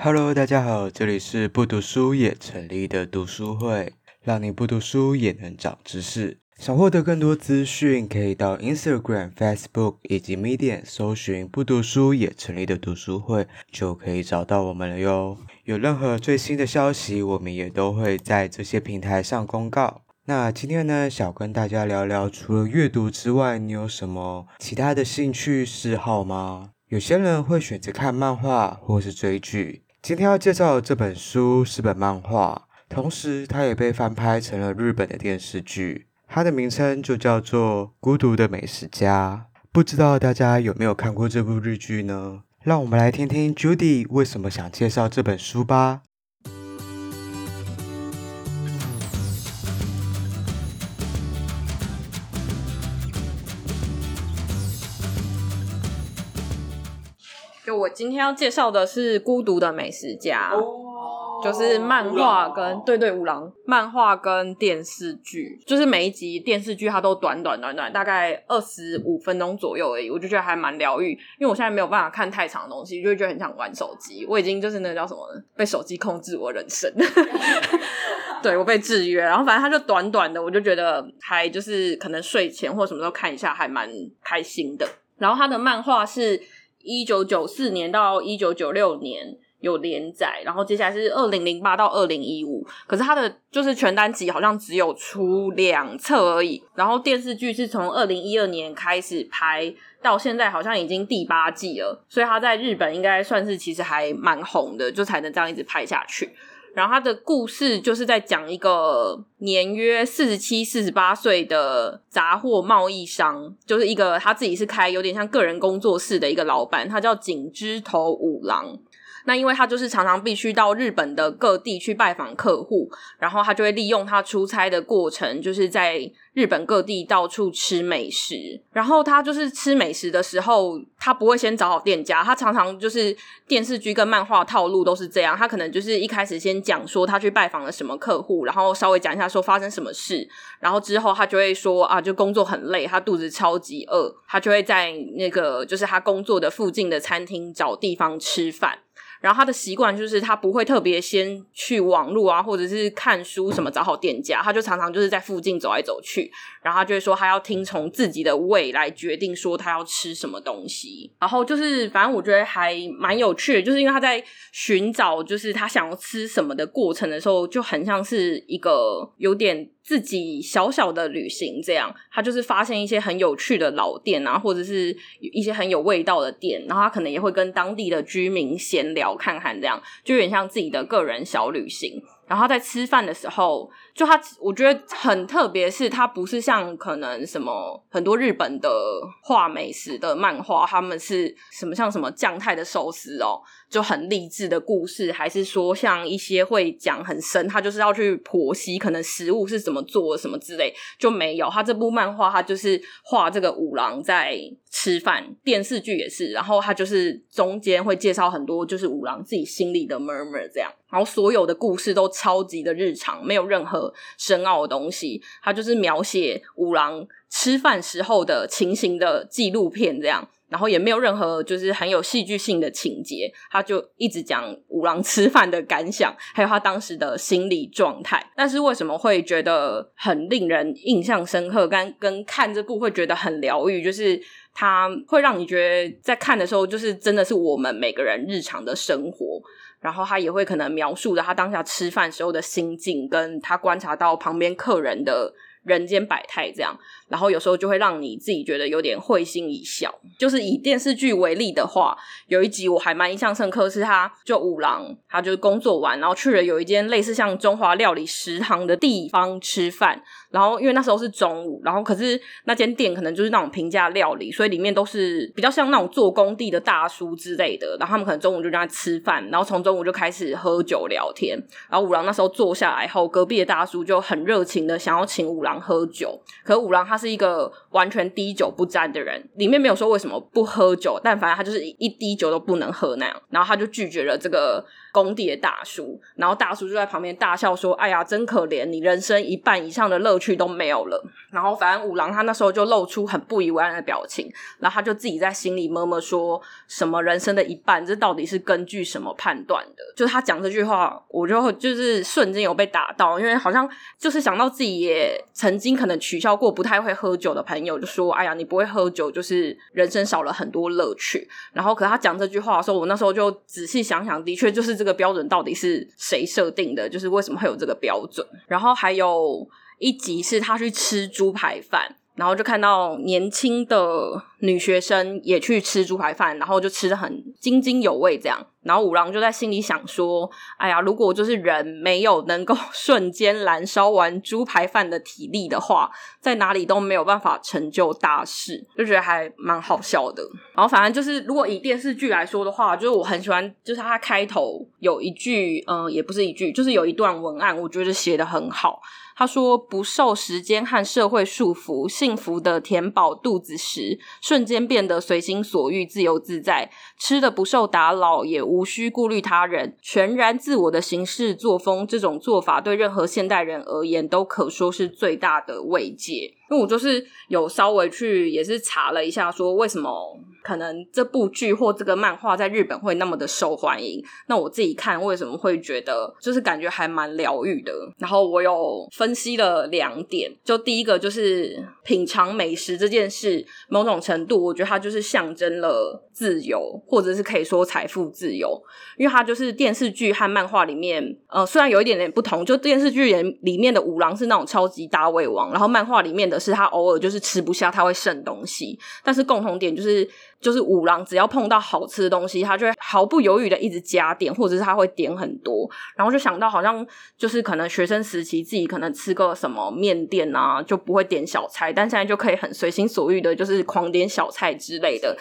Hello，大家好，这里是不读书也成立的读书会，让你不读书也能长知识。想获得更多资讯，可以到 Instagram、Facebook 以及 Medium 搜寻“不读书也成立的读书会”，就可以找到我们了哟。有任何最新的消息，我们也都会在这些平台上公告。那今天呢，想跟大家聊聊，除了阅读之外，你有什么其他的兴趣嗜好吗？有些人会选择看漫画或是追剧。今天要介绍的这本书是本漫画，同时它也被翻拍成了日本的电视剧，它的名称就叫做《孤独的美食家》。不知道大家有没有看过这部日剧呢？让我们来听听 Judy 为什么想介绍这本书吧。我今天要介绍的是《孤独的美食家》，就是漫画跟对对五郎漫画跟电视剧，就是每一集电视剧它都短短短短，大概二十五分钟左右而已，我就觉得还蛮疗愈。因为我现在没有办法看太长的东西，就会觉得很想玩手机。我已经就是那个叫什么呢？被手机控制我人生，对，我被制约。然后反正它就短短的，我就觉得还就是可能睡前或什么时候看一下，还蛮开心的。然后它的漫画是。一九九四年到一九九六年有连载，然后接下来是二零零八到二零一五，可是它的就是全单集好像只有出两册而已。然后电视剧是从二零一二年开始拍，到现在好像已经第八季了，所以他在日本应该算是其实还蛮红的，就才能这样一直拍下去。然后他的故事就是在讲一个年约四十七、四十八岁的杂货贸易商，就是一个他自己是开有点像个人工作室的一个老板，他叫井之头五郎。那因为他就是常常必须到日本的各地去拜访客户，然后他就会利用他出差的过程，就是在日本各地到处吃美食。然后他就是吃美食的时候，他不会先找好店家，他常常就是电视剧跟漫画套路都是这样，他可能就是一开始先讲说他去拜访了什么客户，然后稍微讲一下说发生什么事，然后之后他就会说啊，就工作很累，他肚子超级饿，他就会在那个就是他工作的附近的餐厅找地方吃饭。然后他的习惯就是他不会特别先去网络啊，或者是看书什么找好店家，他就常常就是在附近走来走去，然后他就会说他要听从自己的胃来决定说他要吃什么东西。然后就是反正我觉得还蛮有趣的，就是因为他在寻找就是他想要吃什么的过程的时候，就很像是一个有点。自己小小的旅行，这样他就是发现一些很有趣的老店啊，或者是一些很有味道的店，然后他可能也会跟当地的居民闲聊看看，这样就有点像自己的个人小旅行。然后在吃饭的时候，就他我觉得很特别，是他不是像可能什么很多日本的画美食的漫画，他们是什么像什么酱太的寿司哦，就很励志的故事，还是说像一些会讲很深，他就是要去剖析可能食物是怎么做什么之类，就没有。他这部漫画，他就是画这个五郎在吃饭，电视剧也是，然后他就是中间会介绍很多就是五郎自己心里的 murmur 这样。然后所有的故事都超级的日常，没有任何深奥的东西。他就是描写五郎吃饭时候的情形的纪录片这样，然后也没有任何就是很有戏剧性的情节。他就一直讲五郎吃饭的感想，还有他当时的心理状态。但是为什么会觉得很令人印象深刻，跟跟看这部会觉得很疗愈，就是他会让你觉得在看的时候，就是真的是我们每个人日常的生活。然后他也会可能描述的他当下吃饭时候的心境，跟他观察到旁边客人的人间百态这样。然后有时候就会让你自己觉得有点会心一笑。就是以电视剧为例的话，有一集我还蛮印象深刻，是他就五郎，他就是工作完，然后去了有一间类似像中华料理食堂的地方吃饭。然后因为那时候是中午，然后可是那间店可能就是那种平价料理，所以里面都是比较像那种做工地的大叔之类的。然后他们可能中午就在那吃饭，然后从中午就开始喝酒聊天。然后五郎那时候坐下来后，隔壁的大叔就很热情的想要请五郎喝酒，可五郎他是一个完全滴酒不沾的人，里面没有说为什么不喝酒，但反正他就是一滴酒都不能喝那样，然后他就拒绝了这个。工地的大叔，然后大叔就在旁边大笑说：“哎呀，真可怜，你人生一半以上的乐趣都没有了。”然后反正五郎他那时候就露出很不以为然的表情，然后他就自己在心里默默说：“什么人生的一半？这到底是根据什么判断的？”就他讲这句话，我就就是瞬间有被打到，因为好像就是想到自己也曾经可能取笑过不太会喝酒的朋友，就说：“哎呀，你不会喝酒，就是人生少了很多乐趣。”然后可他讲这句话的时候，我那时候就仔细想想，的确就是这个个标准到底是谁设定的？就是为什么会有这个标准？然后还有一集是他去吃猪排饭，然后就看到年轻的女学生也去吃猪排饭，然后就吃得很津津有味，这样。然后五郎就在心里想说：“哎呀，如果就是人没有能够瞬间燃烧完猪排饭的体力的话，在哪里都没有办法成就大事。”就觉得还蛮好笑的。然后反正就是，如果以电视剧来说的话，就是我很喜欢，就是它开头有一句，嗯、也不是一句，就是有一段文案，我觉得写得很好。他说：“不受时间和社会束缚，幸福的填饱肚子时，瞬间变得随心所欲、自由自在，吃的不受打扰，也无需顾虑他人，全然自我的行事作风。这种做法对任何现代人而言，都可说是最大的慰藉。”因为我就是有稍微去也是查了一下，说为什么可能这部剧或这个漫画在日本会那么的受欢迎。那我自己看为什么会觉得就是感觉还蛮疗愈的。然后我有分析了两点，就第一个就是品尝美食这件事，某种程度我觉得它就是象征了自由，或者是可以说财富自由，因为它就是电视剧和漫画里面，呃，虽然有一点点不同，就电视剧里里面的五郎是那种超级大胃王，然后漫画里面的。是他偶尔就是吃不下，他会剩东西，但是共同点就是，就是五郎只要碰到好吃的东西，他就会毫不犹豫的一直加点，或者是他会点很多，然后就想到好像就是可能学生时期自己可能吃个什么面店啊，就不会点小菜，但现在就可以很随心所欲的，就是狂点小菜之类的。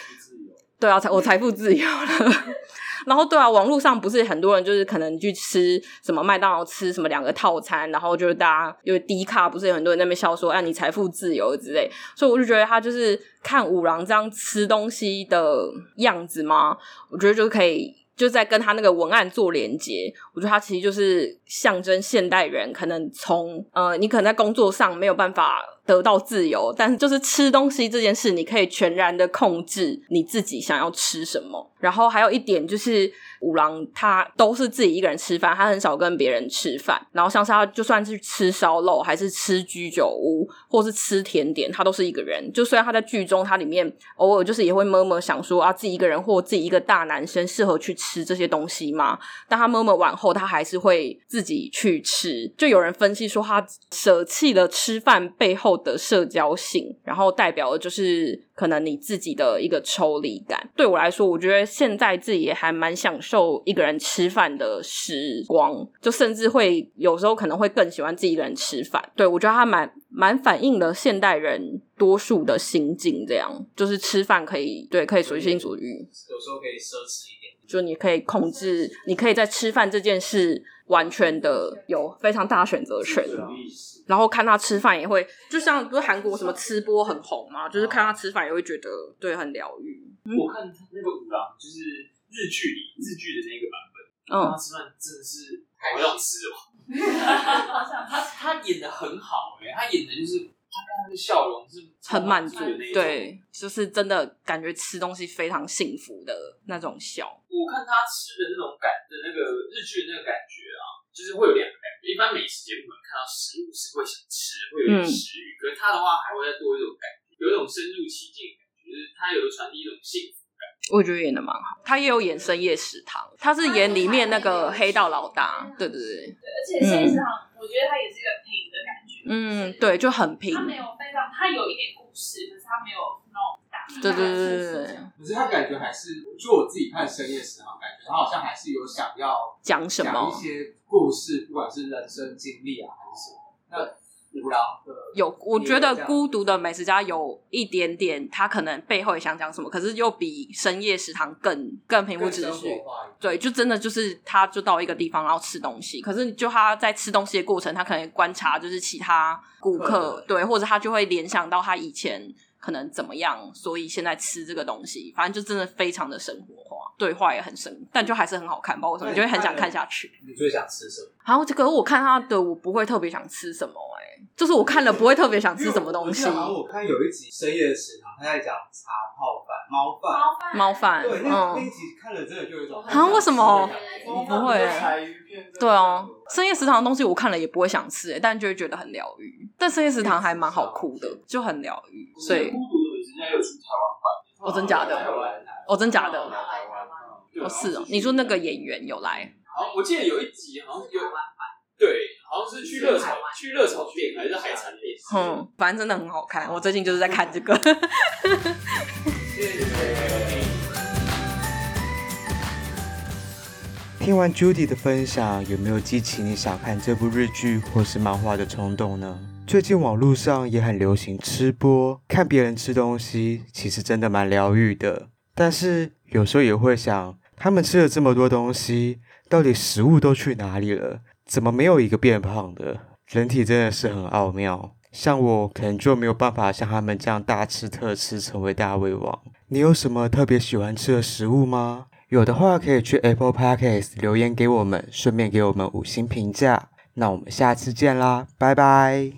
对啊，我财富自由了。然后对啊，网络上不是很多人就是可能去吃什么麦当劳吃什么两个套餐，然后就是大家因为低卡不是有很多人在那边笑说，哎，你财富自由之类，所以我就觉得他就是看五郎这样吃东西的样子嘛，我觉得就可以就在跟他那个文案做连接，我觉得他其实就是象征现代人可能从呃，你可能在工作上没有办法。得到自由，但是就是吃东西这件事，你可以全然的控制你自己想要吃什么。然后还有一点就是，五郎他都是自己一个人吃饭，他很少跟别人吃饭。然后像是他就算是吃烧肉，还是吃居酒屋，或是吃甜点，他都是一个人。就虽然他在剧中，他里面偶尔就是也会默默想说啊，自己一个人或自己一个大男生适合去吃这些东西吗？但他默默完后，他还是会自己去吃。就有人分析说，他舍弃了吃饭背后的社交性，然后代表的就是可能你自己的一个抽离感。对我来说，我觉得现在自己也还蛮享受一个人吃饭的时光，就甚至会有时候可能会更喜欢自己一个人吃饭。对，我觉得它蛮蛮反映了现代人多数的心境，这样就是吃饭可以对，可以随心所欲，有时候可以奢侈一点，就你可以控制，你可以在吃饭这件事完全的有非常大选择权。然后看他吃饭也会，就像不是韩国什么吃播很红嘛，就是看他吃饭也会觉得对很疗愈。我看那个五郎就是日剧里日剧的那个版本，嗯，他吃饭真的是好想吃哦。他他演的很好哎，他演的就是他笑容是很满足，对，就是真的感觉吃东西非常幸福的那种笑。我看他吃的那种感的那个日剧的那个感觉啊。就是会有两个感觉，一般美食节目可能看到食物是会想吃，会有点食欲，嗯、可是他的话还会再多一种感觉，有一种深入其境的感觉，就是他有传递一种幸福感。我觉得演的蛮好，他也有演深夜食堂，他是演里面那个黑道老大，对对对。对，而且深夜食堂，我觉得他也是一个平的感觉。嗯，对，就很平。他没有非常，他有一点故事，可是他没有。对对对对对。可是他感觉还是，就我自己看深夜食堂，感觉他好像还是有想要讲什么讲一些。故事，不管是人生经历啊，还是什么，那无聊的。有，我觉得孤独的美食家有一点点，他可能背后也想讲什么，可是又比深夜食堂更更平铺直叙。对，就真的就是他就到一个地方然后吃东西，可是就他在吃东西的过程，他可能观察就是其他顾客，对，或者他就会联想到他以前。可能怎么样？所以现在吃这个东西，反正就真的非常的生活化，对话也很生，但就还是很好看，包括什么，你就会很想看下去。你最想吃什么？然后这个我看他的，我不会特别想吃什么、就是我看了不会特别想吃什么东西。我，我看有一集深夜食堂，他在讲茶泡饭、猫饭、猫饭，对，那、嗯、那一集看了真的就有一种啊，为什么？我不会、欸，对哦，深夜食堂的东西我看了也不会想吃、但就会觉得很疗愈。但深夜食堂还蛮好哭的，就很疗愈。所以孤独的美食家有出台湾版，哦，真假的？哦，真假的？哦，是哦。你说那个演员有来？好，我记得有一集好像有，对，好像是去热炒，去热炒店还是海产店。嗯，反正真的很好看。我最近就是在看这个。谢谢。听完 Judy 的分享，有没有激起你想看这部日剧或是漫画的冲动呢？最近网络上也很流行吃播，看别人吃东西，其实真的蛮疗愈的。但是有时候也会想，他们吃了这么多东西，到底食物都去哪里了？怎么没有一个变胖的？人体真的是很奥妙。像我可能就没有办法像他们这样大吃特吃，成为大胃王。你有什么特别喜欢吃的食物吗？有的话可以去 Apple Podcast 留言给我们，顺便给我们五星评价。那我们下次见啦，拜拜。